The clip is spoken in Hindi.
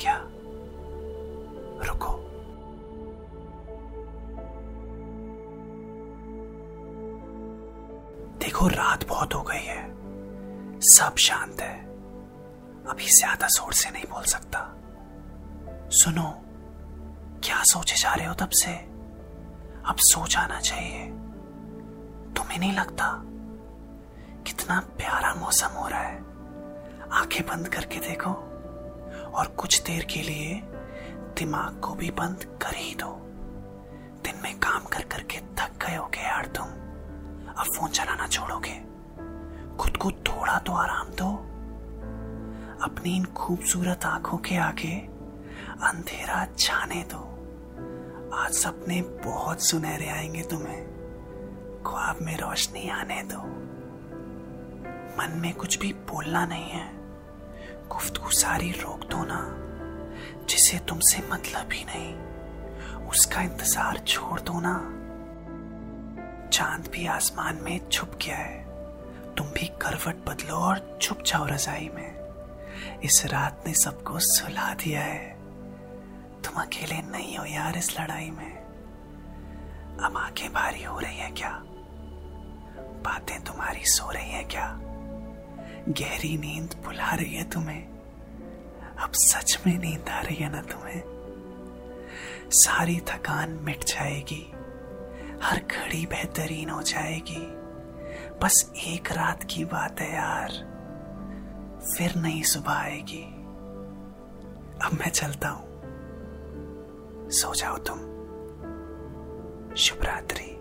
क्या? रुको। देखो, रात बहुत हो गई है। सब शांत है। अभी ज़्यादा ज़ोर से नहीं बोल सकता। सुनो, क्या सोचे जा रहे हो तब से? अब सो जाना चाहिए। तुम्हें नहीं लगता? कितना प्यारा मौसम हो रहा है। आँखें बंद करके देखो। और कुछ देर के लिए दिमाग को भी बंद कर ही दो। दिन में काम कर करके थक गए होगे यार तुम। अब फ़ोन चलाना छोड़ोगे। खुद को थोड़ा तो आराम दो। अपनी इन खूबसूरत आँखों के आगे अंधेरा छाने दो। आज सपने बहुत सुनहरे आएँगे तुम्हें। ख्वाब में रोशनी आने दो। मन में कुछ भी बोलना नहीं है। गुफ्तगु सारी रोक दो ना, जिसे तुमसे मतलब ही नहीं। उसका इंतज़ार छोड़ दो ना। चाँद भी आसमान में छुप गया है। तुम भी करवट बदलो और छुप जाओ रजाई में। इस रात ने सबको सुला दिया है। तुम अकेले नहीं हो यार इस लड़ाई में। अब आँखें भारी हो रही है क्या? बातें तुम्हारी सो रही है क्या? गहरी नींद बुला रही है तुम्हें। अब सच में नींद आ रही है ना तुम्हें? सारी थकान मिट जाएगी। हर घड़ी बेहतरीन हो जाएगी। बस एक रात की बात है यार। फिर नई सुबह आएगी। अब मैं चलता हूँ। सो जाओ तुम। शुभ रात्रि।